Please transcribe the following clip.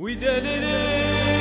We did it.